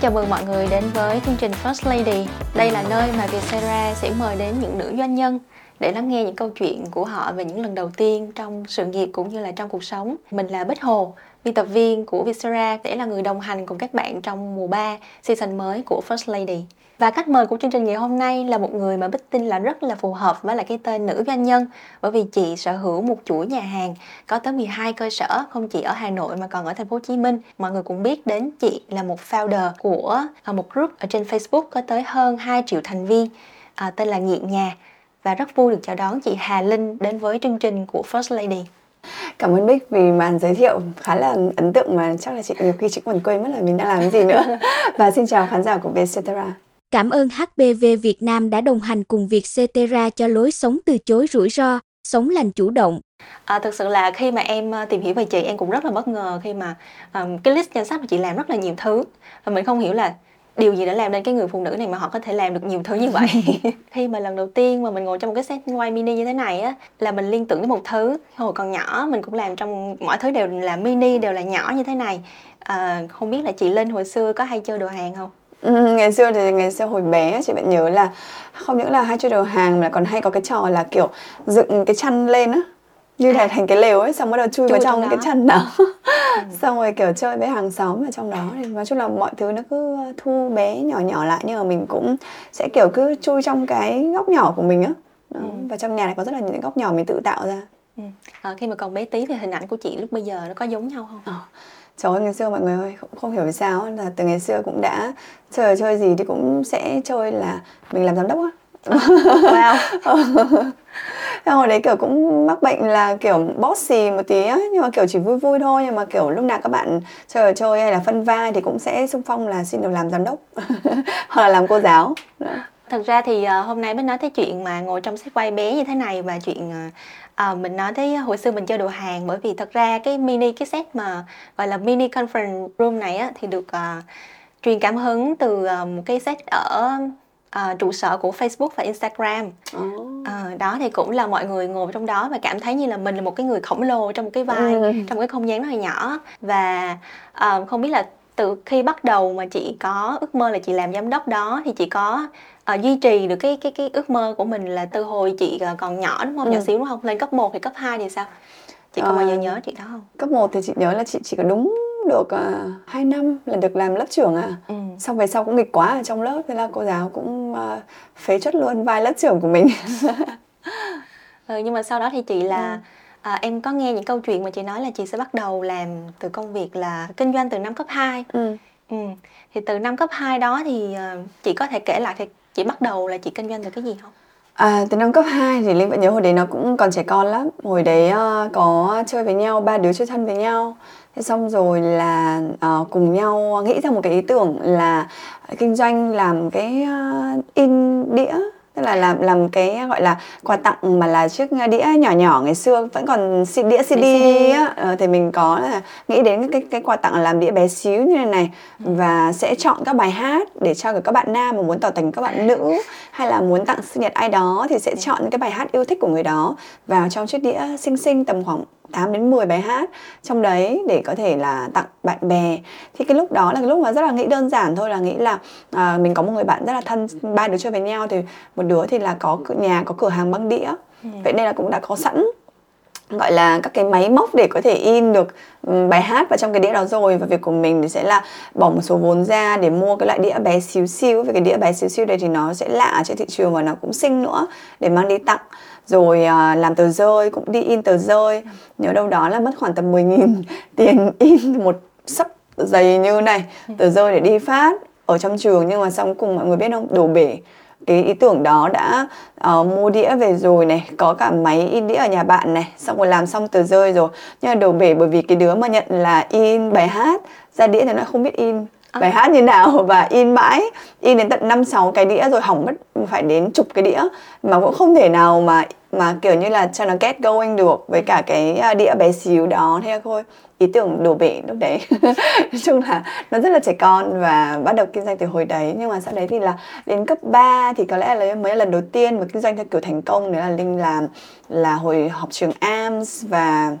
chào mừng mọi người đến với chương trình First Lady. Đây là nơi mà Vietcetera sẽ mời đến những nữ doanh nhân để lắng nghe những câu chuyện của họ về những lần đầu tiên trong sự nghiệp cũng như là trong cuộc sống. Mình là Bích Hồ, biên tập viên của Vietcetera sẽ là người đồng hành cùng các bạn trong mùa 3 season mới của First Lady. Và khách mời của chương trình ngày hôm nay là một người mà Bích tin là rất là phù hợp với lại cái tên nữ doanh nhân bởi vì chị sở hữu một chuỗi nhà hàng có tới 12 cơ sở không chỉ ở Hà Nội mà còn ở thành phố Hồ Chí Minh. Mọi người cũng biết đến chị là một founder của à, một group ở trên Facebook có tới hơn 2 triệu thành viên à, tên là Nghiện Nhà và rất vui được chào đón chị Hà Linh đến với chương trình của First Lady. Cảm ơn Bích vì màn giới thiệu khá là ấn tượng mà chắc là chị nhiều khi chị còn quên mất là mình đang làm cái gì nữa. và xin chào khán giả của Vietcetera. Cảm ơn HPV Việt Nam đã đồng hành cùng Vietcetera cho lối sống từ chối rủi ro, sống lành chủ động. À, thực sự là khi mà em ờ, tìm hiểu về chị em cũng rất là bất ngờ khi mà um, cái list danh sách của chị làm rất là nhiều thứ. Và mình không hiểu là điều gì đã làm nên cái người phụ nữ này mà họ có thể làm được nhiều thứ như vậy. Khi mà lần đầu tiên mà mình ngồi trong một cái set quay mini như thế này á là mình liên tưởng đến một thứ hồi còn nhỏ mình cũng làm trong mọi thứ đều là mini đều là nhỏ như thế này. À, không biết là chị Linh hồi xưa có hay chơi đồ hàng không Ừ, ngày xưa thì ngày xưa hồi bé chị vẫn nhớ là không những là hay chơi đồ hàng mà còn hay có cái trò là kiểu dựng cái chăn lên á như là thành cái lều ấy xong bắt đầu chui, chui vào trong, trong cái chăn đó ừ. xong rồi kiểu chơi với hàng xóm ở trong đó thì nói chung là mọi thứ nó cứ thu bé nhỏ nhỏ lại nhưng mà mình cũng sẽ kiểu cứ chui trong cái góc nhỏ của mình á ừ. và trong nhà này có rất là những góc nhỏ mình tự tạo ra ừ. à, khi mà còn bé tí thì hình ảnh của chị lúc bây giờ nó có giống nhau không? À. Ơi, ngày xưa mọi người ơi, không, không hiểu vì sao là từ ngày xưa cũng đã chơi chơi gì thì cũng sẽ chơi là mình làm giám đốc á. wow. Thế hồi đấy kiểu cũng mắc bệnh là kiểu bossy một tí á nhưng mà kiểu chỉ vui vui thôi nhưng mà kiểu lúc nào các bạn chơi chơi hay là phân vai thì cũng sẽ xung phong là xin được làm giám đốc hoặc là làm cô giáo. Đó. Thật ra thì uh, hôm nay mới nói tới chuyện mà ngồi trong xe quay bé như thế này và chuyện uh, mình nói tới hồi xưa mình chơi đồ hàng bởi vì thật ra cái mini cái set mà gọi là mini conference room này á thì được uh, truyền cảm hứng từ uh, một cái set ở uh, trụ sở của Facebook và Instagram. Oh. Uh, đó thì cũng là mọi người ngồi trong đó và cảm thấy như là mình là một cái người khổng lồ trong một cái vai, ừ. trong cái không gian rất là nhỏ và uh, không biết là từ khi bắt đầu mà chị có ước mơ là chị làm giám đốc đó thì chị có uh, duy trì được cái cái cái ước mơ của mình là từ hồi chị uh, còn nhỏ đúng không? Ừ. Nhỏ xíu đúng không? Lên cấp 1 thì cấp 2 thì sao? Chị có bao giờ nhớ chị đó không? Cấp 1 thì chị nhớ là chị chỉ có đúng được uh, à, 2 năm là được làm lớp trưởng à. Ừ. Xong về sau cũng nghịch quá ở trong lớp thế là cô giáo cũng uh, phế chất luôn vai lớp trưởng của mình. ừ, nhưng mà sau đó thì chị là ừ à, em có nghe những câu chuyện mà chị nói là chị sẽ bắt đầu làm từ công việc là kinh doanh từ năm cấp 2 ừ. Ừ. thì từ năm cấp 2 đó thì uh, chị có thể kể lại thì chị bắt đầu là chị kinh doanh từ cái gì không? À, từ năm cấp 2 thì Linh vẫn nhớ hồi đấy nó cũng còn trẻ con lắm. Hồi đấy uh, có chơi với nhau, ba đứa chơi thân với nhau. Thế xong rồi là uh, cùng nhau nghĩ ra một cái ý tưởng là kinh doanh làm cái uh, in đĩa tức là làm làm cái gọi là quà tặng mà là chiếc đĩa nhỏ nhỏ ngày xưa vẫn còn đĩa CD, CD. á ờ, thì mình có là nghĩ đến cái cái quà tặng là làm đĩa bé xíu như này này ừ. và sẽ chọn các bài hát để cho các bạn nam mà muốn tỏ tình các bạn nữ hay là muốn tặng sinh nhật ai đó thì sẽ chọn những cái bài hát yêu thích của người đó vào trong chiếc đĩa xinh xinh tầm khoảng 8 đến 10 bài hát trong đấy để có thể là tặng bạn bè. Thì cái lúc đó là cái lúc mà rất là nghĩ đơn giản thôi là nghĩ là à, mình có một người bạn rất là thân ba đứa chơi với nhau thì một đứa thì là có nhà có cửa hàng băng đĩa. Ừ. vậy nên là cũng đã có sẵn gọi là các cái máy móc để có thể in được bài hát vào trong cái đĩa đó rồi. Và việc của mình thì sẽ là bỏ một số vốn ra để mua cái loại đĩa bé xíu xiu vì cái đĩa bé xíu xiu đây thì nó sẽ lạ trên thị trường và nó cũng xinh nữa để mang đi tặng rồi à, làm tờ rơi cũng đi in tờ rơi. Nhớ đâu đó là mất khoảng tầm 10.000 tiền in một sấp dày như này tờ rơi để đi phát ở trong trường. Nhưng mà xong cùng mọi người biết không? Đổ bể. Cái ý tưởng đó đã uh, mua đĩa về rồi này có cả máy in đĩa ở nhà bạn này. Xong rồi làm xong tờ rơi rồi. Nhưng mà đổ bể bởi vì cái đứa mà nhận là in bài hát ra đĩa thì nó không biết in à. bài hát như nào và in mãi. In đến tận năm sáu cái đĩa rồi hỏng mất phải đến chục cái đĩa. Mà cũng không thể nào mà mà kiểu như là cho nó get going được với cả cái à, đĩa bé xíu đó thế thôi. Ý tưởng đổ bể lúc đấy. Nói chung là nó rất là trẻ con và bắt đầu kinh doanh từ hồi đấy. Nhưng mà sau đấy thì là đến cấp 3 thì có lẽ là mới là lần đầu tiên mà kinh doanh theo kiểu thành công. Đấy là linh làm là hồi học trường AMS và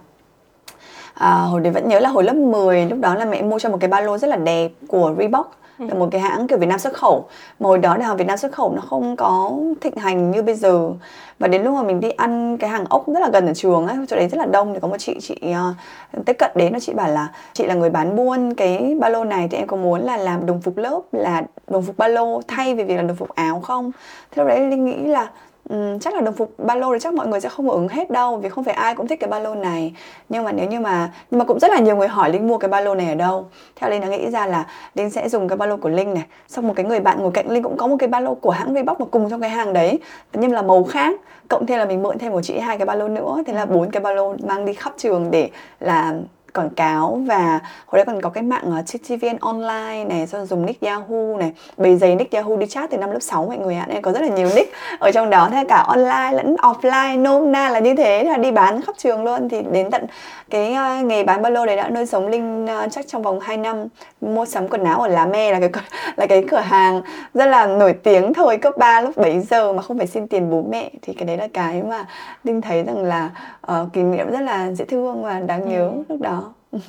à, hồi đấy vẫn nhớ là hồi lớp 10 lúc đó là mẹ mua cho một cái ba lô rất là đẹp của Reebok là một cái hãng kiểu Việt Nam xuất khẩu. Mà hồi đó đại hàng Việt Nam xuất khẩu nó không có thịnh hành như bây giờ. Và đến lúc mà mình đi ăn cái hàng ốc rất là gần ở trường ấy chỗ đấy rất là đông thì có một chị chị uh, tiếp cận đến nó chị bảo là chị là người bán buôn cái ba lô này thì em có muốn là làm đồng phục lớp là đồng phục ba lô thay vì việc là đồng phục áo không? Thế lúc đấy linh nghĩ là Um, chắc là đồng phục ba lô thì chắc mọi người sẽ không ứng hết đâu vì không phải ai cũng thích cái ba lô này. Nhưng mà nếu như mà nhưng mà cũng rất là nhiều người hỏi linh mua cái ba lô này ở đâu. Theo linh đã nghĩ ra là linh sẽ dùng cái ba lô của linh này. Xong một cái người bạn ngồi cạnh linh cũng có một cái ba lô của hãng Reebok mà cùng trong cái hàng đấy. Nhưng là màu khác cộng thêm là mình mượn thêm của chị hai cái ba lô nữa. Thế là bốn cái ba lô mang đi khắp trường để là quảng cáo và hồi đấy còn có cái mạng uh, TTVN online này xong dùng nick Yahoo này bầy giày nick Yahoo đi chat từ năm lớp 6 mọi người ạ nên có rất là nhiều nick ở trong đó thế cả online lẫn offline nôm na là như thế là đi bán khắp trường luôn. Thì đến tận cái uh, nghề bán ba lô đấy đã nuôi sống linh uh, chắc trong vòng 2 năm mua sắm quần áo ở lá me là cái là cái cửa hàng rất là nổi tiếng thời cấp 3 lúc 7 giờ mà không phải xin tiền bố mẹ. Thì cái đấy là cái mà linh thấy rằng là uh, kỷ niệm rất là dễ thương và đáng nhớ ừ. lúc đó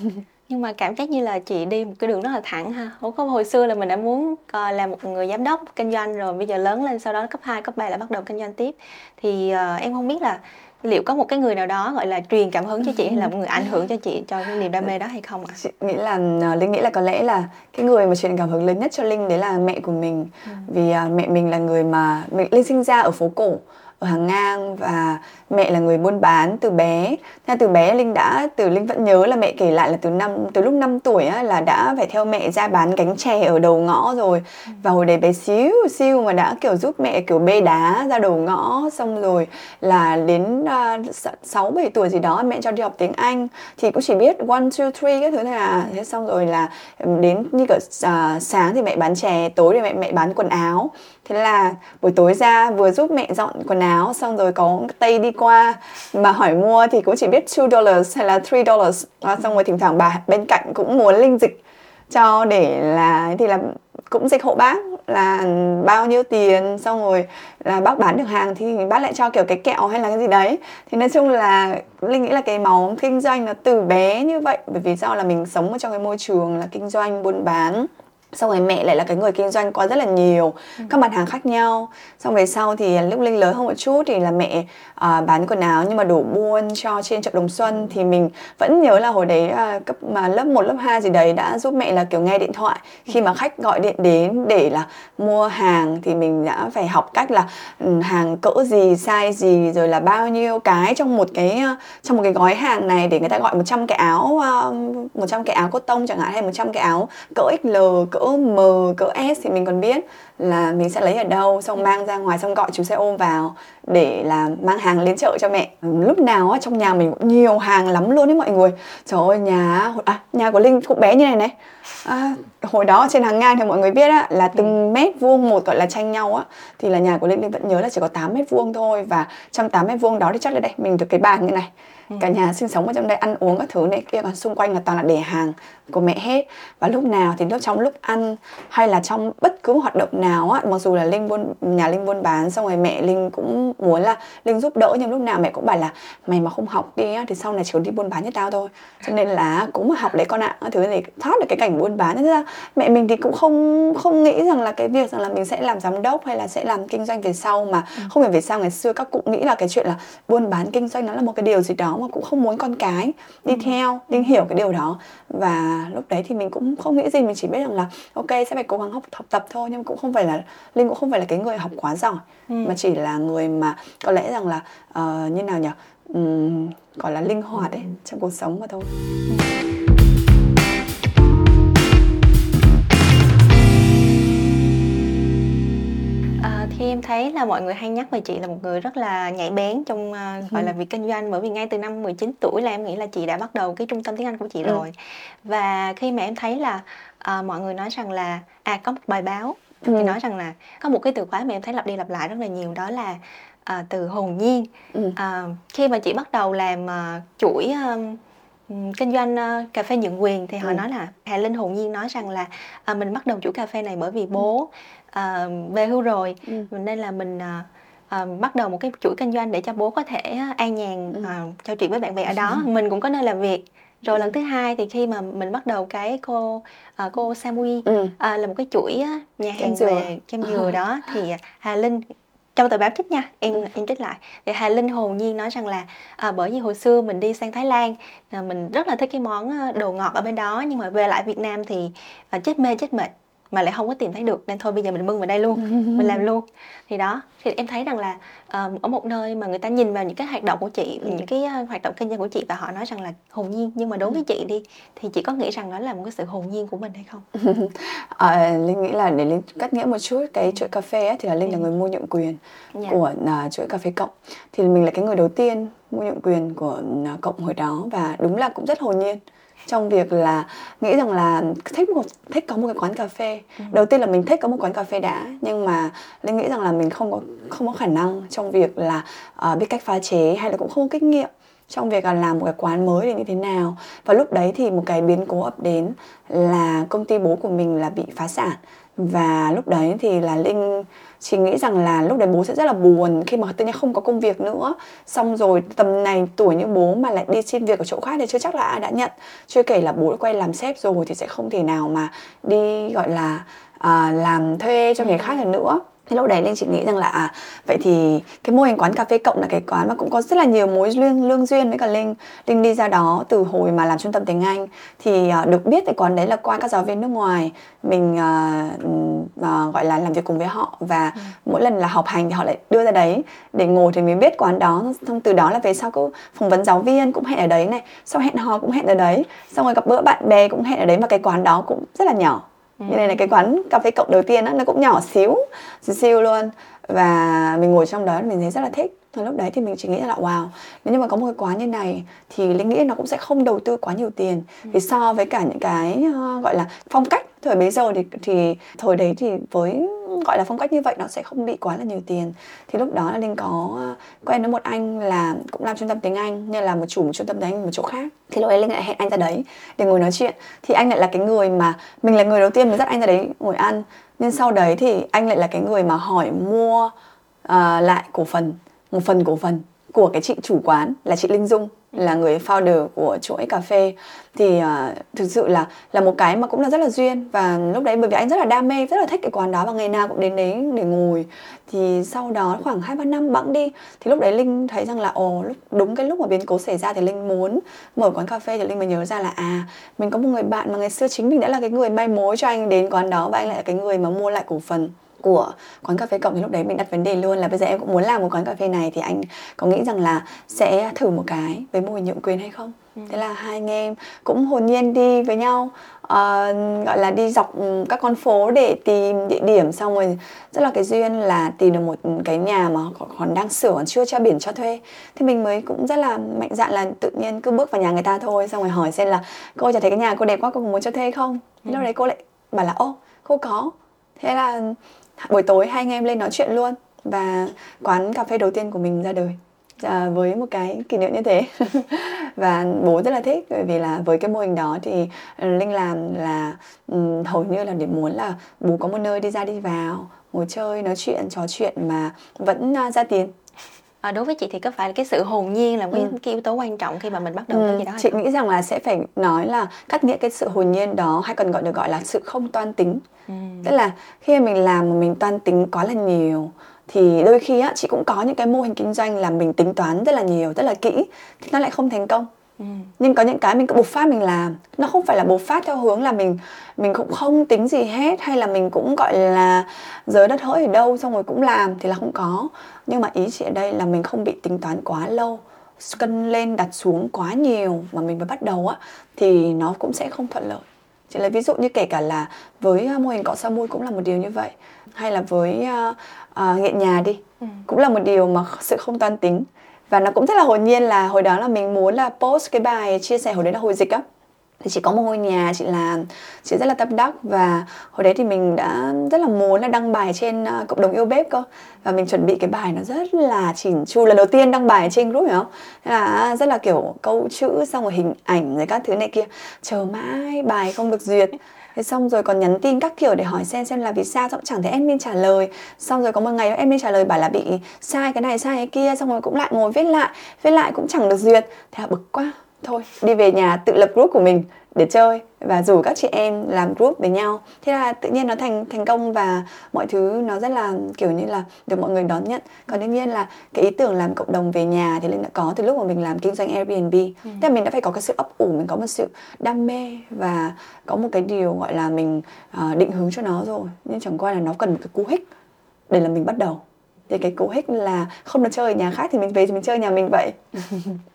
nhưng mà cảm giác như là chị đi một cái đường rất là thẳng ha không hồi xưa là mình đã muốn uh, làm một người giám đốc kinh doanh rồi bây giờ lớn lên sau đó cấp 2, cấp 3 lại bắt đầu kinh doanh tiếp thì uh, em không biết là liệu có một cái người nào đó gọi là truyền cảm hứng cho chị hay là một người ảnh hưởng cho chị cho cái niềm đam mê đó hay không ạ? Chị nghĩ là ờ, linh nghĩ là có lẽ là cái người mà truyền cảm hứng lớn nhất cho linh đấy là mẹ của mình ừ. vì uh, mẹ mình là người mà mình linh sinh ra ở phố cổ ở hàng ngang và mẹ là người buôn bán từ bé. Theo từ bé linh đã từ linh vẫn nhớ là mẹ kể lại là từ năm từ lúc 5 tuổi á, là đã phải theo mẹ ra bán cánh chè ở đầu ngõ rồi. Và hồi đấy bé xíu xíu mà đã kiểu giúp mẹ kiểu bê đá ra đầu ngõ xong rồi là đến à, sáu uh, bảy tuổi gì đó mẹ cho đi học tiếng Anh. Thì cũng chỉ biết one two three cái thứ này à. Thế xong rồi là ừ, đến như kiểu uh, sáng thì mẹ bán chè tối thì mẹ mẹ bán quần áo thế là buổi tối ra vừa giúp mẹ dọn quần áo xong rồi có tây đi qua mà hỏi mua thì cũng chỉ biết 2 dollars hay là 3 dollars. À, xong rồi thỉnh thoảng bà bên cạnh cũng muốn linh dịch cho để là thì là cũng dịch hộ bác là bao nhiêu tiền xong rồi là bác bán được hàng thì bác lại cho kiểu cái kẹo hay là cái gì đấy. Thì nói chung là linh nghĩ là cái máu kinh doanh nó từ bé như vậy bởi vì do là mình sống ở trong cái môi trường là kinh doanh buôn bán xong rồi mẹ lại là cái người kinh doanh có rất là nhiều ừ. các mặt hàng khác nhau. Xong về sau thì lúc linh lớn hơn một chút thì là mẹ à, bán quần áo nhưng mà đổ buôn cho trên chợ đồng xuân. Thì mình vẫn nhớ là hồi đấy à, cấp mà lớp 1, lớp 2 gì đấy đã giúp mẹ là kiểu nghe điện thoại. Khi mà khách gọi điện đến để là mua hàng thì mình đã phải học cách là ừ, hàng cỡ gì size gì rồi là bao nhiêu cái trong một cái trong một cái gói hàng này để người ta gọi 100 cái áo 100 cái áo cốt tông chẳng hạn hay 100 cái áo cỡ XL cỡ M cỡ S thì mình còn biết là mình sẽ lấy ở đâu xong mang ra ngoài xong gọi chú xe ôm vào để là mang hàng lên chợ cho mẹ. Lúc nào á trong nhà mình cũng nhiều hàng lắm luôn đấy mọi người. Trời ơi nhà à, nhà của linh cũng bé như này này. À, hồi đó trên hàng ngang thì mọi người biết á là từng mét vuông một gọi là tranh nhau á. Thì là nhà của linh linh vẫn nhớ là chỉ có 8 mét vuông thôi. Và trong 8 mét vuông đó thì chắc là đây mình được cái bàn như này. Cả nhà sinh sống ở trong đây ăn uống các thứ này kia còn xung quanh là toàn là để hàng của mẹ hết. Và lúc nào thì lúc trong lúc ăn hay là trong bất cứ hoạt động nào á mặc dù là linh buôn nhà linh buôn bán xong rồi mẹ linh cũng muốn là linh giúp đỡ nhưng lúc nào mẹ cũng bảo là mày mà không học đi á thì sau này chỉ đi buôn bán như tao thôi cho nên là cũng mà học đấy con ạ thứ này thoát được cái cảnh buôn bán thế ra mẹ mình thì cũng không không nghĩ rằng là cái việc rằng là mình sẽ làm giám đốc hay là sẽ làm kinh doanh về sau mà ừ. không phải về sau ngày xưa các cụ nghĩ là cái chuyện là buôn bán kinh doanh nó là một cái điều gì đó mà cũng không muốn con cái đi ừ. theo linh hiểu cái điều đó và lúc đấy thì mình cũng không nghĩ gì mình chỉ biết rằng là ok sẽ phải cố gắng học học tập thôi nhưng cũng không phải là linh cũng không phải là cái người học quá giỏi ừ. mà chỉ là người mà có lẽ rằng là uh, như nào nhỉ um, gọi là linh hoạt ấy trong cuộc sống mà thôi ừ. khi em thấy là mọi người hay nhắc về chị là một người rất là nhạy bén trong uh, gọi là việc kinh doanh bởi vì ngay từ năm 19 tuổi là em nghĩ là chị đã bắt đầu cái trung tâm tiếng Anh của chị ừ. rồi và khi mà em thấy là uh, mọi người nói rằng là à có một bài báo ừ. thì nói rằng là có một cái từ khóa mà em thấy lặp đi lặp lại rất là nhiều đó là uh, từ hồn nhiên ừ. uh, khi mà chị bắt đầu làm uh, chuỗi uh, kinh doanh uh, cà phê nhượng quyền thì họ ừ. nói là Hà Linh hồn nhiên nói rằng là uh, mình bắt đầu chuỗi cà phê này bởi vì bố uh, về hưu rồi ừ. nên là mình uh, uh, bắt đầu một cái chuỗi kinh doanh để cho bố có thể an nhàn uh, trò chuyện với bạn bè ở đó mình cũng có nơi làm việc rồi lần thứ hai thì khi mà mình bắt đầu cái cô à, cô Samui ừ. à, là một cái chuỗi á, nhà hàng dừa. về kem dừa đó thì Hà Linh trong tờ báo trích nha em Ừ. em trích lại thì Hà Linh hồn nhiên nói rằng là à, bởi vì hồi xưa mình đi sang Thái Lan à, mình rất là thích cái món à, đồ ngọt ở bên đó nhưng mà về lại Việt Nam thì à, chết mê chết mệt mà lại không có tìm thấy được nên thôi bây giờ mình bưng vào đây luôn mình làm luôn. Thì đó thì em thấy rằng là ờ, ở một nơi mà người ta nhìn vào những cái hoạt động của chị Ừ. những cái ờ, hoạt động kinh doanh của chị và họ nói rằng là hồn nhiên nhưng mà đối với chị đi thì chị có nghĩ rằng đó là một cái sự hồn nhiên của mình hay không? Ờ, Linh nghĩ là để Linh cắt nghĩa một chút cái chuỗi cà phê ấy, thì là Linh là người mua nhượng quyền Dạ. của à, chuỗi cà phê cộng. Thì mình là cái người đầu tiên mua nhượng quyền của à, cộng hồi đó và đúng là cũng rất hồn nhiên trong việc là nghĩ rằng là thích một thích có một cái quán cà phê. Đầu tiên là mình thích có một quán cà phê đã nhưng mà linh nghĩ rằng là mình không có không có khả năng trong việc là à, biết cách pha chế hay là cũng không có kinh nghiệm trong việc là làm một cái quán mới thì như thế nào. Và lúc đấy thì một cái biến cố ập đến là công ty bố của mình là bị phá sản. Và lúc đấy thì là linh chỉ nghĩ rằng là lúc đấy bố sẽ rất là buồn khi mà tự nhiên không có công việc nữa. Xong rồi tầm này tuổi như bố mà lại đi xin việc ở chỗ khác thì chưa chắc là ai đã nhận. Chưa kể là bố đã quay làm sếp rồi thì sẽ không thể nào mà đi gọi là à, làm thuê cho người khác được nữa thì lúc đấy linh chỉ nghĩ rằng là à, vậy thì cái mô hình quán cà phê cộng là cái quán mà cũng có rất là nhiều mối lương lương duyên với cả linh. Linh đi ra đó từ hồi mà làm trung tâm tiếng anh. Thì à, được biết cái quán đấy là qua các giáo viên nước ngoài. Mình à, à, gọi là làm việc cùng với họ và mỗi lần là học hành thì họ lại đưa ra đấy để ngồi thì mới biết quán đó. Xong từ đó là về sau cứ phỏng vấn giáo viên cũng hẹn ở đấy này xong hẹn hò cũng hẹn ở đấy xong rồi gặp bữa bạn bè cũng hẹn ở đấy mà cái quán đó cũng rất là nhỏ như này là cái quán cà phê cộng đầu tiên á nó cũng nhỏ xíu xíu xíu luôn. Và mình ngồi trong đó mình thấy rất là thích. Và lúc đấy thì mình chỉ nghĩ là wow nếu như mà có một cái quán như này thì linh nghĩ nó cũng sẽ không đầu tư quá nhiều tiền. Vì so với cả những cái ờ, gọi là phong cách thời bấy giờ thì thì thời đấy thì với gọi là phong cách như vậy nó sẽ không bị quá là nhiều tiền. Thì lúc đó là linh có quen với một anh là cũng làm trung tâm tiếng anh như là một chủ một trung tâm tiếng anh một chỗ khác. Thì lúc ấy linh lại hẹn anh ra đấy để ngồi nói chuyện. Thì anh lại là cái người mà mình là người đầu tiên mà dắt anh ra đấy ngồi ăn. Nhưng sau đấy thì anh lại là cái người mà hỏi mua uh, lại cổ phần một phần cổ phần của cái chị chủ quán là chị Linh Dung là người founder của chuỗi cà phê. Thì uh, thực sự là là một cái mà cũng là rất là duyên. Và lúc đấy bởi vì anh rất là đam mê rất là thích cái quán đó và ngày nào cũng đến đấy để ngồi. Thì sau đó khoảng hai ba năm bẵng đi thì lúc đấy linh thấy rằng là ồ lúc đúng cái lúc mà biến cố xảy ra thì linh muốn mở quán cà phê thì linh mới nhớ ra là à mình có một người bạn mà ngày xưa chính mình đã là cái người may mối cho anh đến quán đó và anh lại là cái người mà mua lại cổ phần của quán cà phê cộng thì lúc đấy mình đặt vấn đề luôn là bây giờ em cũng muốn làm một quán cà phê này thì anh có nghĩ rằng là sẽ thử một cái với mô hình nhượng quyền hay không? Thế là hai anh em cũng hồn nhiên đi với nhau ờ, gọi là đi dọc ừ, các con phố để tìm địa điểm. Xong rồi rất là cái duyên là tìm được một cái nhà mà còn, đang sửa còn chưa cho biển cho thuê. Thì mình mới cũng rất là mạnh dạn là tự nhiên cứ bước vào nhà người ta thôi xong rồi hỏi xem là cô chả thấy cái nhà cô đẹp quá cô muốn cho thuê không? Thế lúc đấy cô lại bảo là ô cô có. Thế là buổi tối hai anh em lên nói chuyện luôn và quán cà phê đầu tiên của mình ra đời à, với một cái kỷ niệm như thế. Và bố rất là thích bởi vì là với cái mô hình đó thì linh làm là um, hầu như là để muốn là bố có một nơi đi ra đi vào ngồi chơi nói chuyện trò chuyện mà vẫn uh, ra tiền à, đối với chị thì có phải là cái sự hồn nhiên là cái, Ừ. cái yếu tố quan trọng khi mà mình bắt đầu cái Ừ, gì đó chị nghĩ rằng là sẽ phải nói là cắt nghĩa cái sự hồn nhiên đó hay còn gọi được gọi là sự không toan tính Ừ. tức là khi mình làm mà mình toan tính quá là nhiều thì đôi khi á chị cũng có những cái mô hình kinh doanh là mình tính toán rất là nhiều rất là kỹ thì nó lại không thành công Ừ. nhưng có những cái mình cứ bộc phát mình làm. Nó không phải là bộc phát theo hướng là mình mình cũng không tính gì hết hay là mình cũng gọi là giới đất hỡi ở đâu xong rồi cũng làm thì là không có. Nhưng mà ý chị ở đây là mình không bị tính toán quá lâu cân lên đặt xuống quá nhiều mà mình mới bắt đầu á thì nó cũng sẽ không thuận lợi. Chỉ lấy ví dụ như kể cả là với uh, mô hình cọ sa mui cũng là một điều như vậy. Hay là với uh, uh, nghiện nhà đi Ừ. cũng là một điều mà sự không toan tính và nó cũng rất là hồn nhiên là hồi đó là mình muốn là post cái bài chia sẻ hồi đấy là hồi dịch á. Thì chỉ có một ngôi nhà chị làm chị rất là tâm đắc. Và hồi đấy thì mình đã rất là muốn là đăng bài trên uh, cộng đồng yêu bếp cơ. Và mình chuẩn bị cái bài nó rất là chỉnh chu lần đầu tiên đăng bài trên group phải không? Thế là rất là kiểu câu chữ xong rồi hình ảnh rồi các thứ này kia. Chờ mãi bài không được duyệt. Thế xong rồi còn nhắn tin các kiểu để hỏi xem xem là vì sao, xong chẳng thấy admin trả lời. Xong rồi có một ngày admin trả lời bảo là bị sai cái này, sai cái kia, Xong rồi cũng lại ngồi viết lại Viết lại cũng chẳng được duyệt. Thế là bực quá thôi đi về nhà tự lập group của mình để chơi và rủ các chị em làm group với nhau. Thế là tự nhiên nó thành thành công và mọi thứ nó rất là kiểu như là được mọi người đón nhận. Còn đương nhiên là cái ý tưởng làm cộng đồng về nhà thì linh đã có từ lúc mà mình làm kinh doanh Airbnb. Ừ. thế là mình đã phải có cái sự ấp ủ mình có một sự đam mê và có một cái điều gọi là mình uh, định hướng cho nó rồi. Nhưng chẳng qua là nó cần một cái cú hích để là mình bắt đầu. Thì cái cú hích là không được chơi ở nhà khác thì mình về thì mình chơi nhà mình vậy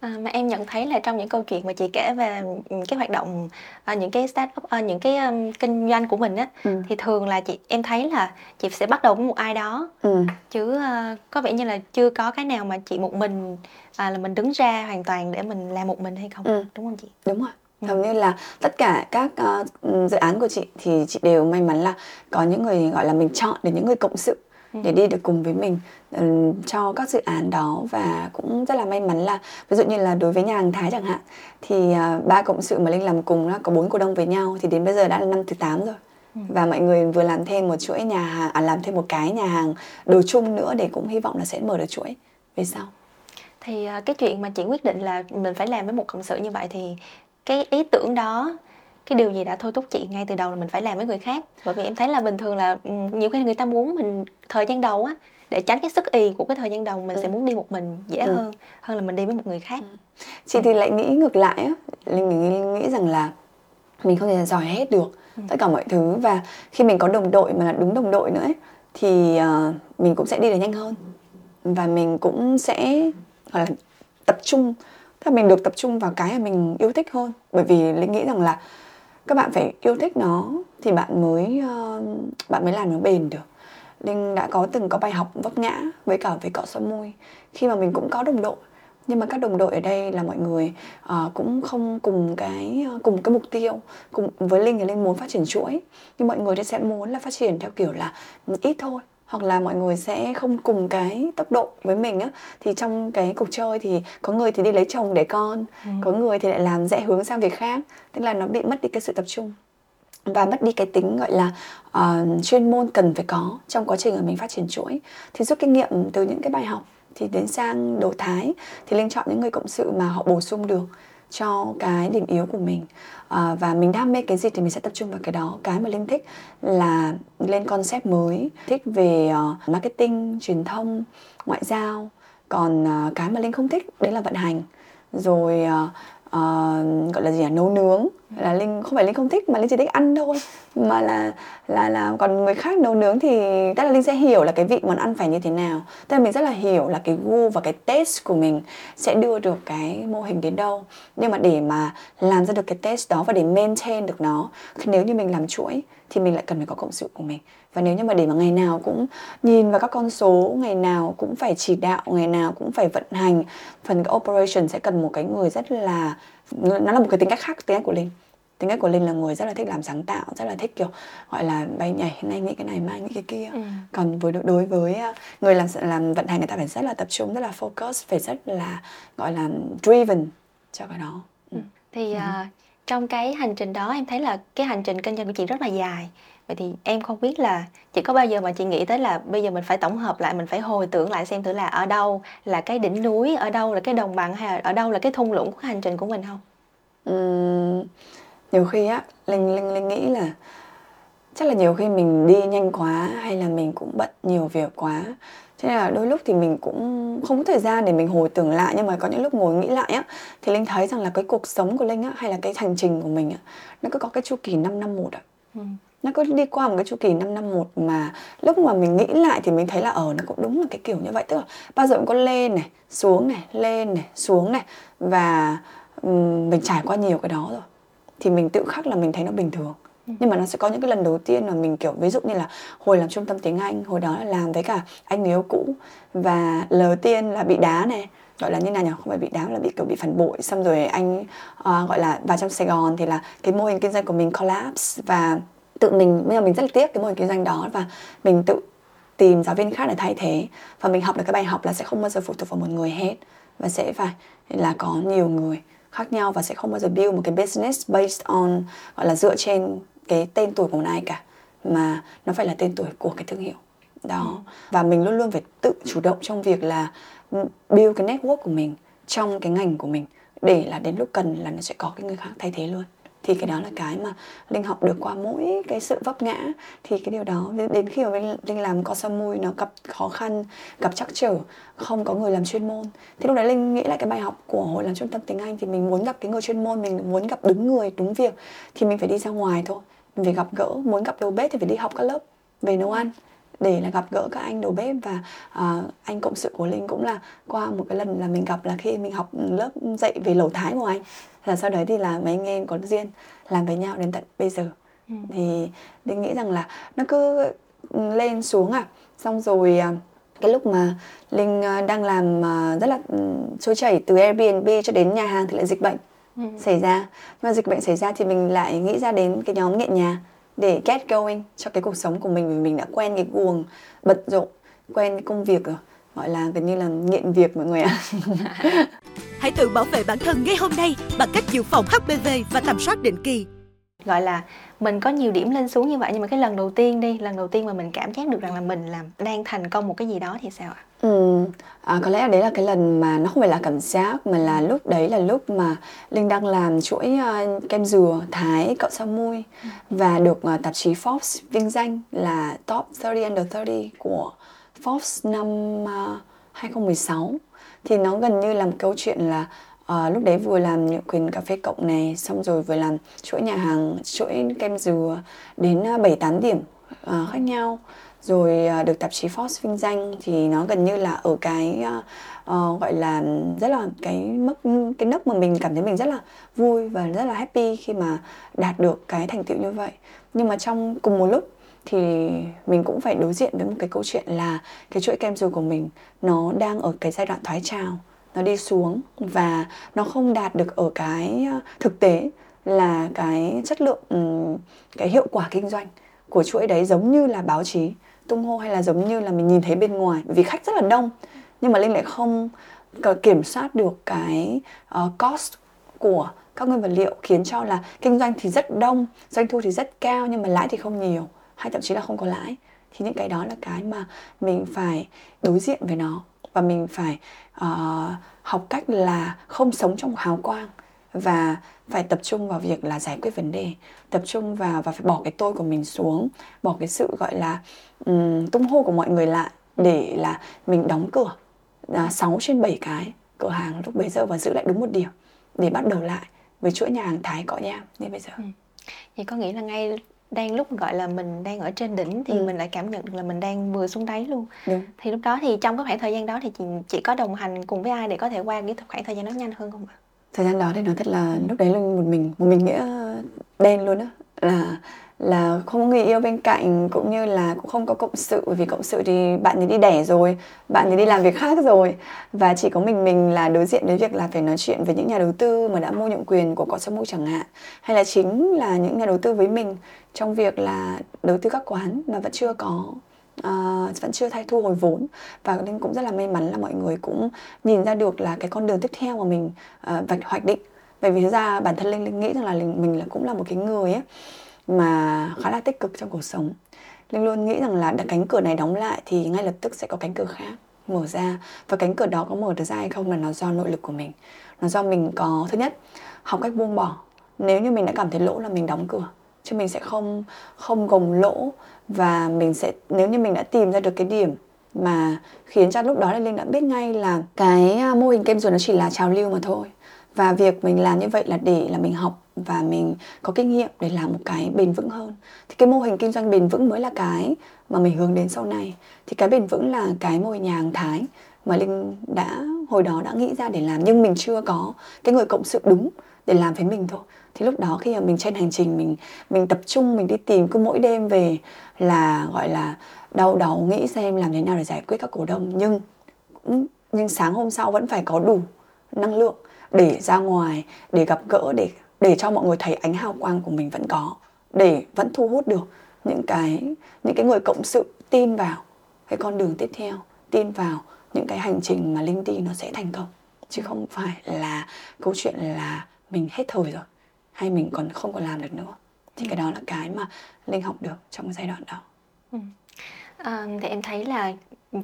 À, mà em nhận thấy là trong những câu chuyện mà chị kể về ừ, cái hoạt động à, những cái start up à, những cái um, kinh doanh của mình á ừ. thì thường là chị em thấy là chị sẽ bắt đầu với một ai đó ừ. chứ uh, có vẻ như là chưa có cái nào mà chị một mình à, là mình đứng ra hoàn toàn để mình làm một mình hay không ừ. đúng không chị đúng rồi hầu như là tất cả các uh, dự án của chị thì chị đều may mắn là có những người gọi là mình chọn để những người cộng sự Ừ. để đi được cùng với mình um, cho các dự án đó. Và cũng rất là may mắn là ví dụ như là đối với nhà hàng Thái chẳng hạn thì uh, ba cộng sự mà Linh làm cùng là có bốn cổ đông với nhau thì đến bây giờ đã là năm thứ 8 rồi. Ừ. và mọi người vừa làm thêm một chuỗi nhà hàng à, làm thêm một cái nhà hàng đồ chung nữa để cũng hy vọng là sẽ mở được chuỗi. Về sau. Thì uh, cái chuyện mà chị quyết định là mình phải làm với một cộng sự như vậy thì cái ý tưởng đó cái điều gì đã thôi thúc chị ngay từ đầu là mình phải làm với người khác bởi vì em thấy là bình thường là ừ, nhiều khi người ta muốn mình thời gian đầu á để tránh cái sức ì của cái thời gian đầu mình ừ. sẽ muốn đi một mình dễ ừ. hơn hơn là mình đi với một người khác ừ. chị thì lại nghĩ ngược lại á linh nghĩ, nghĩ rằng là mình không thể giỏi hết được ừ. tất cả mọi thứ và khi mình có đồng đội mà là đúng đồng đội nữa ấy, thì uh, mình cũng sẽ đi được nhanh hơn và mình cũng sẽ gọi là tập trung tức là mình được tập trung vào cái mà mình yêu thích hơn bởi vì linh nghĩ rằng là các bạn phải yêu thích nó thì bạn mới uh, bạn mới làm nó bền được. Linh đã có từng có bài học vấp ngã với cả với cọ sơ môi khi mà mình cũng có đồng đội nhưng mà các đồng đội ở đây là mọi người uh, cũng không cùng cái ờ, cùng cái mục tiêu. Cùng với linh thì linh muốn phát triển chuỗi nhưng mọi người thì sẽ muốn là phát triển theo kiểu là ít thôi hoặc là mọi người sẽ không cùng cái tốc độ với mình á thì trong cái cuộc chơi thì có người thì đi lấy chồng để con ừ. có người thì lại làm rẽ hướng sang việc khác tức là nó bị mất đi cái sự tập trung và mất đi cái tính gọi là uh, chuyên môn cần phải có trong quá trình mà mình phát triển chuỗi thì rút kinh nghiệm từ những cái bài học thì đến sang đồ thái thì linh chọn những người cộng sự mà họ bổ sung được cho cái điểm yếu của mình. À, và mình đam mê cái gì thì mình sẽ tập trung vào cái đó. Cái mà linh thích là lên concept mới thích về uh, marketing truyền thông ngoại giao. Còn uh, cái mà linh không thích đấy là vận hành. Rồi uh, uh, gọi là gì à nấu nướng là linh, không phải linh không thích, mà linh chỉ thích ăn thôi. Mà là là là còn người khác nấu nướng thì tức là linh sẽ hiểu là cái vị món ăn phải như thế nào. Tức là mình rất là hiểu là cái gu và cái taste của mình sẽ đưa được cái mô hình đến đâu. Nhưng mà để mà làm ra được cái taste đó và để maintain được nó, nếu như mình làm chuỗi thì mình lại cần phải có cộng sự của mình. Và nếu như mà để mà ngày nào cũng nhìn vào các con số, ngày nào cũng phải chỉ đạo, ngày nào cũng phải vận hành, phần cái operation sẽ cần một cái người rất là nó là một cái tính cách khác tính cách của linh tính cách của linh là người rất là thích làm sáng tạo rất là thích kiểu gọi là bay nhảy nay nghĩ cái này mai nghĩ cái kia ừ. còn với đối với à, người làm làm vận hành người ta phải rất là tập trung rất là focus phải rất là gọi là driven cho cái đó ừ. thì ừ. uh, trong cái hành trình đó em thấy là cái hành trình kinh doanh của chị rất là dài vậy thì em không biết là chị có bao giờ mà chị nghĩ tới là bây giờ mình phải tổng hợp lại mình phải hồi tưởng lại xem thử là ở đâu là cái đỉnh núi ở đâu là cái đồng bằng hay là ở đâu là cái thung lũng của hành trình của mình không? Uhm, nhiều khi á linh linh linh nghĩ là chắc là nhiều khi mình đi nhanh quá hay là mình cũng bận nhiều việc quá. Nên là đôi lúc thì mình cũng không có thời gian để mình hồi tưởng lại nhưng mà có những lúc ngồi nghĩ lại á thì linh thấy rằng là cái cuộc sống của linh á hay là cái hành trình của mình á nó cứ có cái chu kỳ 5 năm một ạ. Ừ nó cứ đi qua một cái chu kỳ 5 năm một mà lúc mà mình nghĩ lại thì mình thấy là ở ờ, nó cũng đúng là cái kiểu như vậy. Tức là bao giờ cũng có lên này xuống này lên này xuống này và um, mình trải qua nhiều cái đó rồi. Thì mình tự khắc là mình thấy nó bình thường. Ừ. nhưng mà nó sẽ có những cái lần đầu tiên mà mình kiểu ví dụ như là hồi làm trung tâm tiếng Anh hồi đó là làm với cả anh người yêu cũ và lần đầu tiên là bị đá này gọi là như nào nhỉ? Không phải bị đá là bị kiểu bị phản bội. Xong rồi anh uh, gọi là vào trong Sài Gòn thì là cái mô hình kinh doanh của mình collapse và tự mình bây giờ mình rất là tiếc cái mô hình kinh doanh đó và mình tự tìm giáo viên khác để thay thế. Và mình học được cái bài học là sẽ không bao giờ phụ thuộc vào một người hết. Và sẽ phải là có nhiều người khác nhau và sẽ không bao giờ build một cái business based on gọi là dựa trên cái tên tuổi của một ai cả. Mà nó phải là tên tuổi của cái thương hiệu. Đó. Ừ. và mình luôn luôn phải tự chủ động trong việc là build cái network của mình trong cái ngành của mình để là đến lúc cần là nó sẽ có cái người khác thay thế luôn thì cái đó là cái mà linh học được qua mỗi cái sự vấp ngã. Thì cái điều đó đến khi mà linh, làm con sao mui nó gặp khó khăn gặp trắc trở không có người làm chuyên môn. Thì lúc đấy linh nghĩ lại cái bài học của hội làm trung tâm tiếng anh thì mình muốn gặp cái người chuyên môn mình muốn gặp đúng người đúng việc thì mình phải đi ra ngoài thôi. Mình phải gặp gỡ muốn gặp đầu bếp thì phải đi học các lớp về nấu ăn để là gặp gỡ các anh đầu bếp và uh, anh cộng sự của linh cũng là qua một cái lần là mình gặp là khi mình học lớp dạy về lẩu thái của anh. Là sau đấy thì là mấy anh em có duyên làm với nhau đến tận bây giờ. Ừ. thì linh nghĩ rằng là nó cứ lên xuống à. Xong rồi uh, cái lúc mà linh uh, đang làm uh, rất là trôi chảy từ Airbnb cho đến nhà hàng thì lại dịch bệnh ừ. xảy ra. Nhưng mà dịch bệnh xảy ra thì mình lại nghĩ ra đến cái nhóm nghiện nhà để get going cho cái cuộc sống của mình vì mình đã quen cái guồng bận rộn quen cái công việc rồi gọi là gần như là nghiện việc mọi người ạ. Hãy tự bảo vệ bản thân ngay hôm nay bằng cách dự phòng HPV và tầm soát định kỳ. Gọi là mình có nhiều điểm lên xuống như vậy nhưng mà cái lần đầu tiên đi lần đầu tiên mà mình cảm giác được rằng là mình làm đang thành công một cái gì đó thì sao ạ ừ. À, có lẽ đấy là cái lần mà nó không phải là cảm giác mà là lúc đấy là lúc mà linh đang làm chuỗi uh, kem dừa thái cậu sao mui. Ừ. và được uh, tạp chí Forbes vinh danh là top 30 under 30 của Forbes năm uh, 2016 thì nó gần như là một câu chuyện là uh, lúc đấy vừa làm nhượng quyền cà phê cộng này xong rồi vừa làm chuỗi nhà hàng chuỗi kem dừa đến ờ, bảy tám điểm uh, khác nhau rồi à, được tạp chí Forbes vinh danh thì nó gần như là ở cái uh, gọi là rất là cái mức cái nấc mà mình cảm thấy mình rất là vui và rất là happy khi mà đạt được cái thành tựu như vậy. Nhưng mà trong cùng một lúc thì mình cũng phải đối diện với một cái câu chuyện là cái chuỗi kem dù của mình nó đang ở cái giai đoạn thoái trào nó đi xuống và nó không đạt được ở cái à, thực tế là cái chất lượng cái hiệu quả kinh doanh của chuỗi đấy giống như là báo chí tung hô hay là giống như là mình nhìn thấy bên ngoài vì khách rất là đông nhưng mà linh lại không kiểm soát được cái uh, cost của các nguyên vật liệu khiến cho là kinh doanh thì rất đông doanh thu thì rất cao nhưng mà lãi thì không nhiều hay thậm chí là không có lãi. Thì những cái đó là cái mà mình phải đối diện với nó và mình phải uh, học cách là không sống trong hào quang và phải tập trung vào việc là giải quyết vấn đề tập trung vào và phải bỏ cái tôi của mình xuống bỏ cái sự gọi là um, tung hô của mọi người lại để là mình đóng cửa là 6 trên 7 cái cửa hàng lúc bấy giờ và giữ lại đúng một điểm để bắt đầu lại với chuỗi nhà hàng Thái cọ nham như bây giờ. Ừ. Thì có nghĩa là ngay đang lúc gọi là mình đang ở trên đỉnh thì ừ. mình lại cảm nhận được là mình đang vừa xuống đáy luôn Đúng. thì lúc đó thì trong cái khoảng thời gian đó thì chị chỉ có đồng hành cùng với ai để có thể qua cái khoảng thời gian đó nhanh hơn không ạ thời gian đó thì nói thật là, lúc đấy là một mình một mình nghĩa đen luôn á. Là là không có người yêu bên cạnh, cũng như là cũng không có cộng sự, bởi vì cộng sự thì bạn thì đi đẻ rồi, bạn thì đi làm việc khác rồi. Và chỉ có mình mình là đối diện với việc là phải nói chuyện với những nhà đầu tư mà đã mua nhượng quyền của cọ mua chẳng hạn. Hay là chính là những nhà đầu tư với mình trong việc là đầu tư các quán mà vẫn chưa có uh, vẫn chưa thay thu hồi vốn. Và linh cũng rất là may mắn là mọi người cũng nhìn ra được là cái con đường tiếp theo mà mình uh, vạch hoạch định. Bởi vì thực ra bản thân linh linh nghĩ rằng là mình là cũng là một cái người ấy mà khá là tích cực trong cuộc sống. Linh luôn nghĩ rằng là cánh cửa này đóng lại thì ngay lập tức sẽ có cánh cửa khác mở ra. Và cánh cửa đó có mở được ra hay không là nó do nội lực của mình. Nó do mình có thứ nhất học cách buông bỏ. Nếu như mình đã cảm thấy lỗ là mình đóng cửa chứ mình sẽ không không gồng lỗ. Và mình sẽ, nếu như mình đã tìm ra được cái điểm mà khiến cho lúc đó là linh đã biết ngay là cái à, mô hình kem ruột nó chỉ là trào lưu mà thôi. Và việc mình làm như vậy là để là mình học và mình có kinh nghiệm để làm một cái bền vững hơn. Thì cái mô hình kinh doanh bền vững mới là cái mà mình hướng đến sau này. Thì cái bền vững là cái mô hình nhà hàng thái mà linh đã, hồi đó đã nghĩ ra để làm. Nhưng mình chưa có cái người cộng sự đúng để làm với mình thôi thì lúc đó khi mà mình trên hành trình, mình mình tập trung, mình đi tìm, cứ mỗi đêm về là, gọi là, đau đầu, nghĩ xem làm thế nào để giải quyết các cổ đông. Nhưng nhưng sáng hôm sau vẫn phải có đủ năng lượng để ra ngoài, để gặp gỡ, để để cho mọi người thấy ánh hào quang của mình vẫn có, để vẫn thu hút được những cái những cái người cộng sự tin vào cái con đường tiếp theo, tin vào những cái hành trình mà linh đi nó sẽ thành công. Chứ không phải là, câu chuyện là mình hết thời rồi hay mình còn không còn làm được nữa thì cái đó là cái mà linh học được trong giai đoạn đó ừ. À, thì em thấy là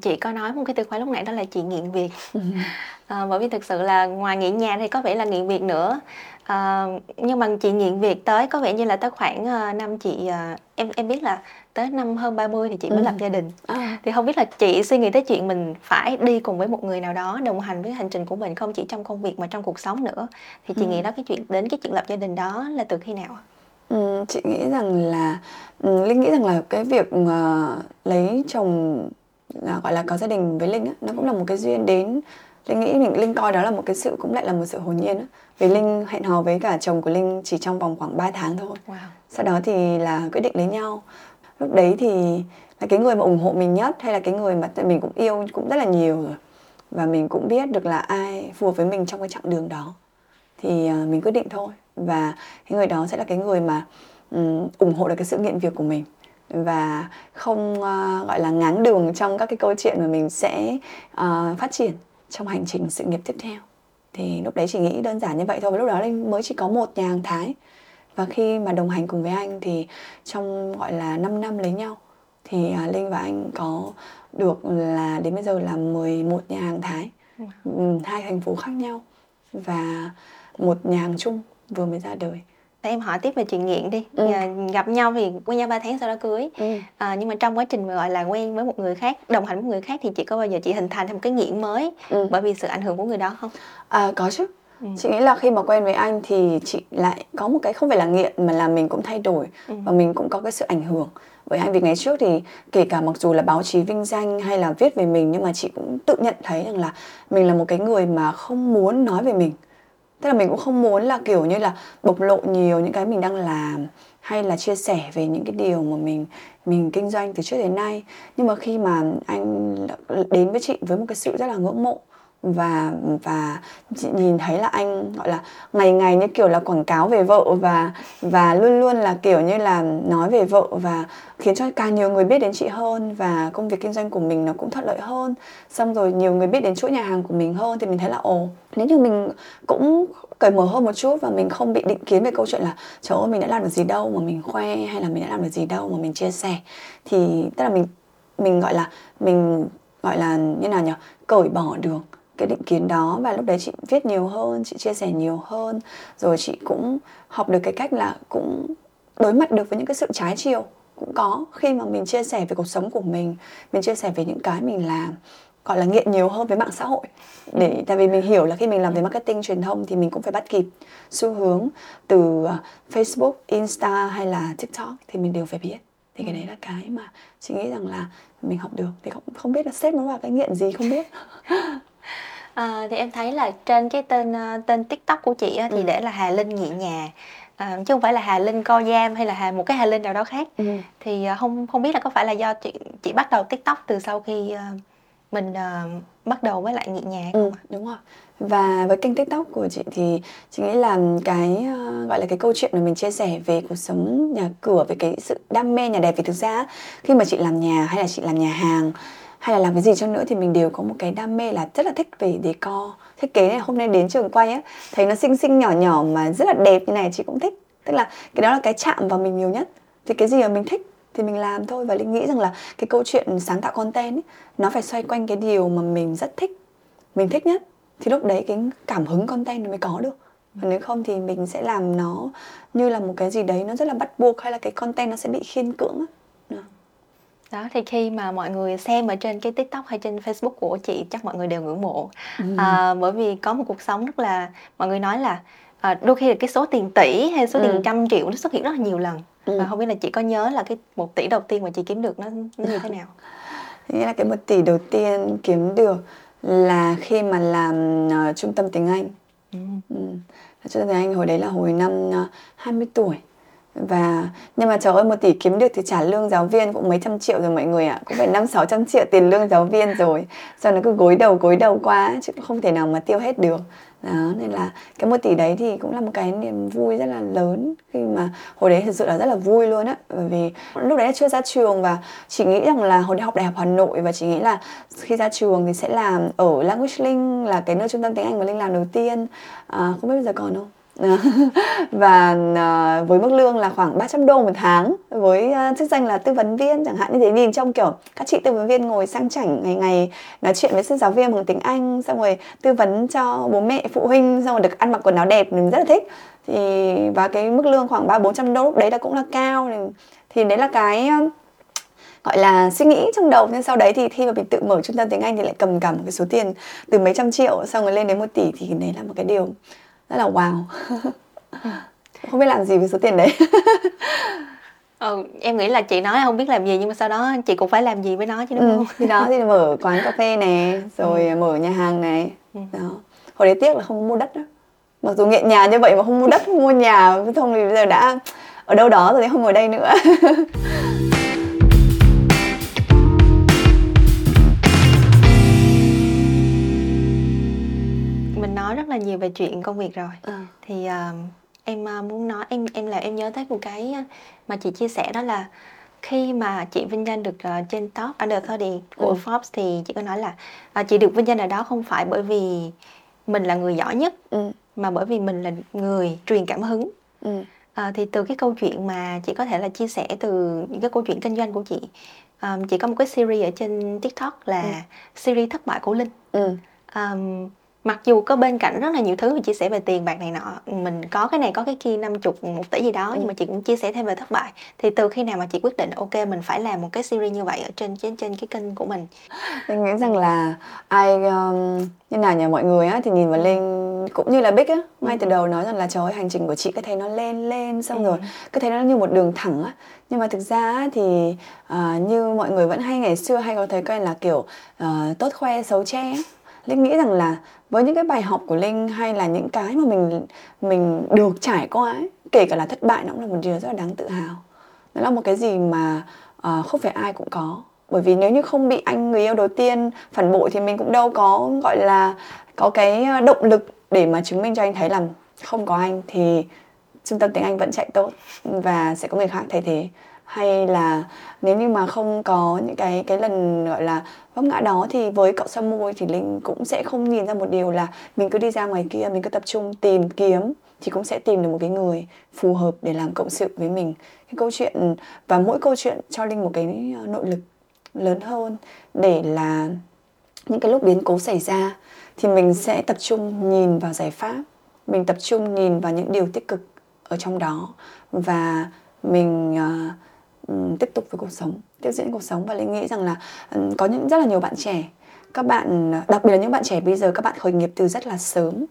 chị có nói một cái từ khóa lúc nãy đó là chị nghiện việc à, bởi vì thực sự là ngoài nghiện nhà thì có vẻ là nghiện việc nữa à, nhưng mà chị nghiện việc tới có vẻ như là tới khoảng uh, năm chị em em biết là tới năm hơn 30 thì chị mới ừ. lập gia đình à. thì không biết là chị suy nghĩ tới chuyện mình phải đi cùng với một người nào đó đồng hành với hành trình của mình không chỉ trong công việc mà trong cuộc sống nữa thì chị ừ. nghĩ đó cái chuyện đến cái chuyện lập gia đình đó là từ khi nào Ừ, chị nghĩ rằng là ừ, linh nghĩ rằng là cái việc uh, lấy chồng uh, gọi là có gia đình với linh á, nó cũng là một cái duyên đến linh nghĩ mình linh coi đó là một cái sự cũng lại là một sự hồn nhiên á. vì linh hẹn hò với cả chồng của linh chỉ trong vòng khoảng 3 tháng thôi. Wow. sau đó thì là quyết định lấy nhau. Lúc đấy thì là cái người mà ủng hộ mình nhất hay là cái người mà mình cũng yêu cũng rất là nhiều rồi. Và mình cũng biết được là ai phù hợp với mình trong cái chặng đường đó. Thì uh, mình quyết định thôi và cái người đó sẽ là cái người mà um, ủng hộ được cái sự nghiện việc của mình. Và không uh, gọi là ngáng đường trong các cái câu chuyện mà mình sẽ uh, phát triển trong hành trình sự nghiệp tiếp theo. Thì lúc đấy chỉ nghĩ đơn giản như vậy thôi và lúc đó linh mới chỉ có một nhà hàng thái. Và khi mà đồng hành cùng với anh thì trong gọi là 5 năm lấy nhau thì uh, linh và anh có được là đến bây giờ là 11 nhà hàng thái. Wow. hai thành phố khác nhau và một nhà hàng chung vừa mới ra đời em hỏi tiếp về chuyện nghiện đi ừ. gặp nhau thì quen nhau 3 tháng sau đó cưới ừ. à, nhưng mà trong quá trình mà gọi là quen với một người khác đồng hành với một người khác thì chị có bao giờ chị hình thành thêm một cái nghiện mới ừ. bởi vì sự ảnh hưởng của người đó không à, có chứ Ừ. chị nghĩ là khi mà quen với anh thì chị lại có một cái không phải là nghiện mà là mình cũng thay đổi ừ. và mình cũng có cái sự ảnh hưởng với anh vì ngày trước thì kể cả mặc dù là báo chí vinh danh hay là viết về mình nhưng mà chị cũng tự nhận thấy rằng là mình là một cái người mà không muốn nói về mình tức là mình cũng không muốn là, kiểu như là, bộc lộ nhiều những cái mình đang làm, hay là chia sẻ về những cái điều mà mình mình kinh doanh từ trước đến nay. Nhưng mà khi mà anh đến với chị với một cái sự rất là ngưỡng mộ và và chị nhìn thấy là anh gọi là ngày ngày như kiểu là quảng cáo về vợ và và luôn luôn là kiểu như là nói về vợ và khiến cho càng nhiều người biết đến chị hơn và công việc kinh doanh của mình nó cũng thuận lợi hơn. Xong rồi nhiều người biết đến chuỗi nhà hàng của mình hơn thì mình thấy là, ồ, nếu như mình cũng cởi mở hơn một chút và mình không bị định kiến về câu chuyện là, trời ơi, mình đã làm được gì đâu mà mình khoe hay là mình đã làm được gì đâu mà mình chia sẻ. Thì tức là mình mình gọi là, mình gọi là như nào nhỉ? Cởi bỏ được cái định kiến đó và lúc đấy chị viết nhiều hơn chị chia sẻ nhiều hơn. Rồi chị cũng học được cái cách là cũng đối mặt được với những cái sự trái chiều cũng có khi mà mình chia sẻ về cuộc sống của mình mình chia sẻ về những cái mình làm gọi là nghiện nhiều hơn với mạng xã hội. Để tại vì mình hiểu là khi mình làm về marketing truyền thông thì mình cũng phải bắt kịp xu hướng từ à, Facebook, Insta hay là TikTok thì mình đều phải biết. Thì cái đấy là cái mà chị nghĩ rằng là mình học được. Thì không không biết là xếp nó vào cái nghiện gì không biết À, thì em thấy là trên cái tên ờ, tên TikTok của chị á, thì ừ. để là Hà Linh nhẹ nhà à, chứ không phải là Hà Linh co giam hay là Hà một cái Hà Linh nào đó khác ừ. thì không không biết là có phải là do chị chị bắt đầu TikTok từ sau khi mình uh, bắt đầu với lại nhẹ nhà không? Ừ, đúng rồi và với kênh tiktok của chị thì chị nghĩ là cái uh, gọi là cái câu chuyện mà mình chia sẻ về cuộc sống nhà cửa về cái sự đam mê nhà đẹp vì thực ra khi mà chị làm nhà hay là chị làm nhà hàng hay là làm cái gì cho nữa thì mình đều có một cái đam mê là rất là thích về decor thiết kế này. Hôm nay đến trường quay á thấy nó xinh xinh nhỏ nhỏ mà rất là đẹp như này chị cũng thích. Tức là cái đó là cái chạm vào mình nhiều nhất. Thì cái gì mà mình thích thì mình làm thôi. Và linh nghĩ rằng là cái câu chuyện sáng tạo content ấy, nó phải xoay quanh cái điều mà mình rất thích mình thích nhất. Thì lúc đấy cái cảm hứng content nó mới có được. Còn nếu không thì mình sẽ làm nó như là một cái gì đấy nó rất là bắt buộc hay là cái content nó sẽ bị khiên cưỡng ấy đó thì khi mà mọi người xem ở trên cái tiktok hay trên facebook của chị chắc mọi người đều ngưỡng mộ ừ. à, bởi vì có một cuộc sống rất là mọi người nói là à, đôi khi là cái số tiền tỷ hay số ừ. tiền trăm triệu nó xuất hiện rất là nhiều lần ừ. và không biết là chị có nhớ là cái một tỷ đầu tiên mà chị kiếm được nó, nó như thế nào nghĩa là cái một tỷ đầu tiên kiếm được là khi mà làm uh, trung tâm tiếng Anh ừ. Ừ. trung tâm tiếng Anh hồi đấy là hồi năm uh, 20 tuổi và nhưng mà trời ơi một tỷ kiếm được thì trả lương giáo viên cũng mấy trăm triệu rồi mọi người ạ. À. cũng phải năm sáu trăm triệu tiền lương giáo viên rồi. Sao nó cứ gối đầu gối đầu quá chứ không thể nào mà tiêu hết được. Đó nên là cái một tỷ đấy thì cũng là một cái niềm vui rất là lớn. Khi mà hồi đấy thực sự là rất là vui luôn á. Bởi vì lúc đấy chưa ra trường và chỉ nghĩ rằng là hồi đấy học đại học hà nội và chỉ nghĩ là khi ra trường thì sẽ làm ở language link là cái nơi trung tâm tiếng anh mà linh làm đầu tiên. À, không biết bây giờ còn không? và uh, với mức lương là khoảng 300 đô một tháng với uh, chức danh là tư vấn viên chẳng hạn như thế. Nhìn trong kiểu các chị tư vấn viên ngồi sang chảnh ngày ngày nói chuyện với sư giáo viên bằng tiếng Anh xong rồi tư vấn cho bố mẹ phụ huynh xong rồi được ăn mặc quần áo đẹp mình rất là thích. Thì và cái mức lương khoảng ba bốn trăm đô lúc đấy là cũng là cao. Thì, thì đấy là cái ờ, gọi là suy nghĩ trong đầu. Nhưng sau đấy thì khi mà mình tự mở trung tâm tiếng Anh thì lại cầm cả một cái số tiền từ mấy trăm triệu xong rồi lên đến một tỷ. Thì đấy là một cái điều rất là wow. Không biết làm gì với số tiền đấy. Ừ, em nghĩ là chị nói không biết làm gì nhưng mà sau đó chị cũng phải làm gì với nó chứ đúng ừ, không? thì đó thì mở quán cà phê này rồi ừ. mở nhà hàng này. Ừ. đó. Hồi đấy tiếc là không mua đất đó. Mặc dù nghiện nhà như vậy mà không mua đất mua nhà. Không thì bây giờ đã ở đâu đó rồi không ngồi đây nữa nhiều về chuyện công việc rồi ừ. thì uh, em uh, muốn nói em em là em nhớ tới một cái mà chị chia sẻ đó là khi mà chị vinh danh được uh, trên top under 30 của ừ. Forbes thì chị có nói là uh, chị được vinh danh ở đó không phải bởi vì mình là người giỏi nhất ừ. mà bởi vì mình là người truyền cảm hứng ừ. à, thì từ cái câu chuyện mà chị có thể là chia sẻ từ những cái câu chuyện kinh doanh của chị um, chị có một cái series ở trên tiktok là ừ. series thất bại của linh ừ. um, mặc dù có bên cạnh rất là nhiều thứ chia sẻ về tiền bạc này nọ mình có cái này có cái kia năm chục một tỷ gì đó ừ. nhưng mà chị cũng chia sẻ thêm về thất bại thì từ khi nào mà chị quyết định ok mình phải làm một cái series như vậy ở trên trên trên cái kênh của mình mình nghĩ rằng là ai um, như nào nhà mọi người á thì nhìn vào linh cũng như là bích á ngay ừ. từ đầu nói rằng là trời ơi hành trình của chị cứ thấy nó lên lên xong ừ. rồi cứ thấy nó như một đường thẳng á nhưng mà thực ra thì uh, như mọi người vẫn hay ngày xưa hay có thấy quen là kiểu uh, tốt khoe xấu che linh nghĩ rằng là với những cái bài học của linh hay là những cái mà mình mình được trải qua ấy kể cả là thất bại nó cũng là một điều rất là đáng tự hào. Nó là một cái gì mà uh, không phải ai cũng có. Bởi vì nếu như không bị anh người yêu đầu tiên phản bội thì mình cũng đâu có gọi là có cái ờ, động lực để mà chứng minh cho anh thấy là không có anh thì trung tâm tiếng Anh vẫn chạy tốt và sẽ có người khác thay thế hay là nếu như mà không có những cái cái lần gọi là vấp ngã đó thì với cậu sao môi thì linh cũng sẽ không nhìn ra một điều là mình cứ đi ra ngoài kia mình cứ tập trung tìm kiếm thì cũng sẽ tìm được một cái người phù hợp để làm cộng sự với mình. Cái câu chuyện và mỗi câu chuyện cho linh một cái ờ, nội lực lớn hơn để là những cái lúc biến cố xảy ra thì mình sẽ tập trung nhìn vào giải pháp mình tập trung nhìn vào những điều tích cực ở trong đó và mình uh, Ừ, tiếp tục với cuộc sống tiếp diễn cuộc sống và linh nghĩ rằng là ừ, có những rất là nhiều bạn trẻ. Các bạn đặc biệt là những bạn trẻ bây giờ các bạn khởi nghiệp từ rất là sớm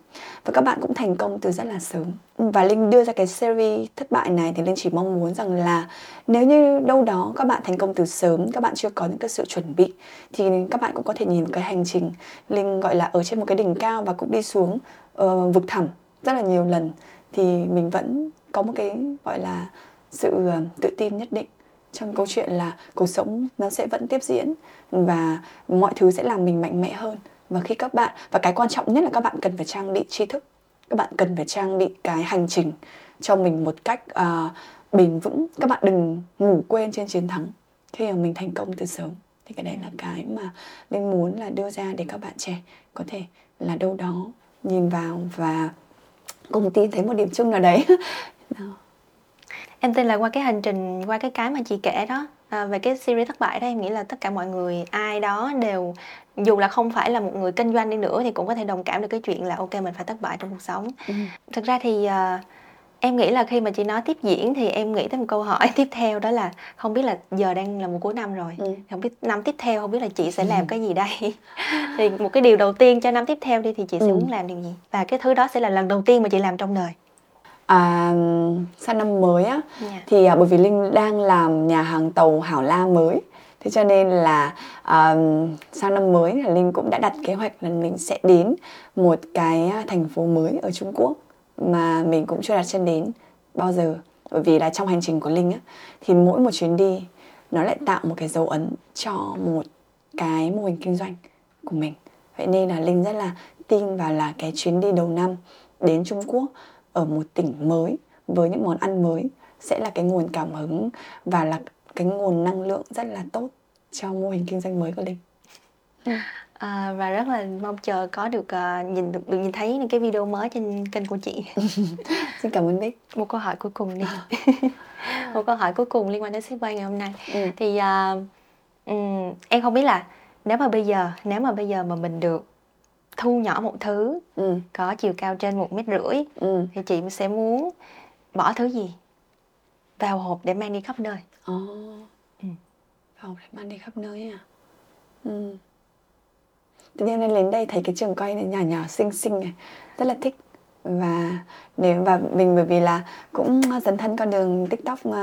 và các bạn cũng thành công từ rất là sớm. Và linh đưa ra cái series thất bại này thì linh chỉ mong muốn rằng là nếu như đâu đó các bạn thành công từ sớm các bạn chưa có những cái sự chuẩn bị thì các bạn cũng có thể nhìn cái hành trình linh gọi là ở trên một cái đỉnh cao và cũng đi xuống uh, vực thẳm rất là nhiều lần thì mình vẫn có một cái gọi là sự uh, tự tin nhất định trong câu chuyện là cuộc sống nó sẽ vẫn tiếp diễn và mọi thứ sẽ làm mình mạnh mẽ hơn. Và khi các bạn và cái quan trọng nhất là các bạn cần phải trang bị tri thức. Các bạn cần phải trang bị cái hành trình cho mình một cách uh, bền vững. Các bạn đừng ngủ quên trên chiến thắng. Khi mà mình thành công từ sớm thì cái đấy là cái mà linh muốn là đưa ra để các bạn trẻ có thể là đâu đó nhìn vào và cùng tin thấy một điểm chung nào đấy. em tin là qua cái hành trình qua cái cái mà chị kể đó à, về cái series thất bại đó em nghĩ là tất cả mọi người ai đó đều dù là không phải là một người kinh doanh đi nữa thì cũng có thể đồng cảm được cái chuyện là ok mình phải thất bại trong cuộc sống ừ. thực ra thì uh, em nghĩ là khi mà chị nói tiếp diễn thì em nghĩ tới một câu hỏi tiếp theo đó là không biết là giờ đang là một cuối năm rồi ừ. không biết năm tiếp theo không biết là chị sẽ làm ừ. cái gì đây thì một cái điều đầu tiên cho năm tiếp theo đi thì chị sẽ ừ. muốn làm điều gì và cái thứ đó sẽ là lần đầu tiên mà chị làm trong đời À, sang năm mới á yeah. Dạ. thì à, bởi vì Linh đang làm nhà hàng tàu Hảo La mới thế cho nên là à, sang năm mới là Linh cũng đã đặt kế hoạch là mình sẽ đến một cái thành phố mới ở Trung Quốc mà mình cũng chưa đặt chân đến bao giờ bởi vì là trong hành trình của Linh á thì mỗi một chuyến đi nó lại tạo một cái dấu ấn cho một cái mô hình kinh doanh của mình vậy nên là Linh rất là tin vào là cái chuyến đi đầu năm đến Trung Quốc ở một tỉnh mới với những món ăn mới sẽ là cái nguồn cảm hứng và là cái nguồn năng lượng rất là tốt cho mô hình kinh doanh mới của Linh. À, và rất là mong chờ có được à, nhìn được, được nhìn thấy những cái video mới trên kênh của chị. Xin cảm ơn Bích. Một câu hỏi cuối cùng đi. Một câu hỏi cuối cùng liên quan đến ship quay ngày hôm nay. Ừ. Thì à, ừm, em không biết là nếu mà bây giờ nếu mà bây giờ mà mình được thu nhỏ một thứ Ừ. có chiều cao trên một mét rưỡi Ừ. thì chị sẽ muốn bỏ thứ gì vào hộp để mang đi khắp nơi Ồ. Ừ. Phòng để mang đi khắp nơi à. Ừ. Tự nhiên lên đến đây thấy cái trường quay này nhỏ nhỏ xinh xinh này rất là thích và nếu và mình bởi vì là cũng dấn thân con đường tiktok uh,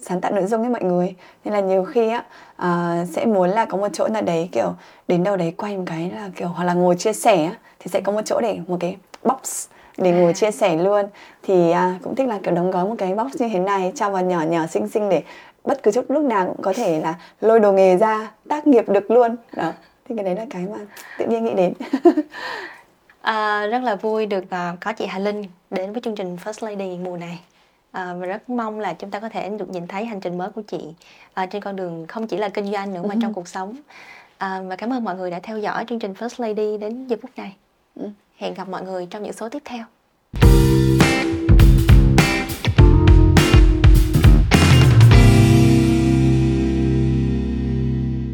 sáng tạo nội dung với mọi người. Nên là nhiều khi á uh, sẽ muốn là có một chỗ nào đấy kiểu đến đâu đấy quay một cái là kiểu hoặc là ngồi chia sẻ á, thì sẽ có một chỗ để một cái box để ngồi À. chia sẻ luôn. Thì à, cũng thích là kiểu đóng gói một cái box như thế này cho vào nhỏ nhỏ xinh xinh để bất cứ chút lúc nào cũng có thể là lôi đồ nghề ra tác nghiệp được luôn. Đó thì cái đấy là cái mà tự nhiên nghĩ đến À, rất là vui được à, có chị Hà Linh đến với chương trình First Lady mùa này à, và rất mong là chúng ta có thể được nhìn thấy hành trình mới của chị à, trên con đường không chỉ là kinh doanh nữa mà Ừ. trong cuộc sống à, và cảm ơn mọi người đã theo dõi chương trình First Lady đến giờ phút này Ừ. hẹn gặp mọi người trong những số tiếp theo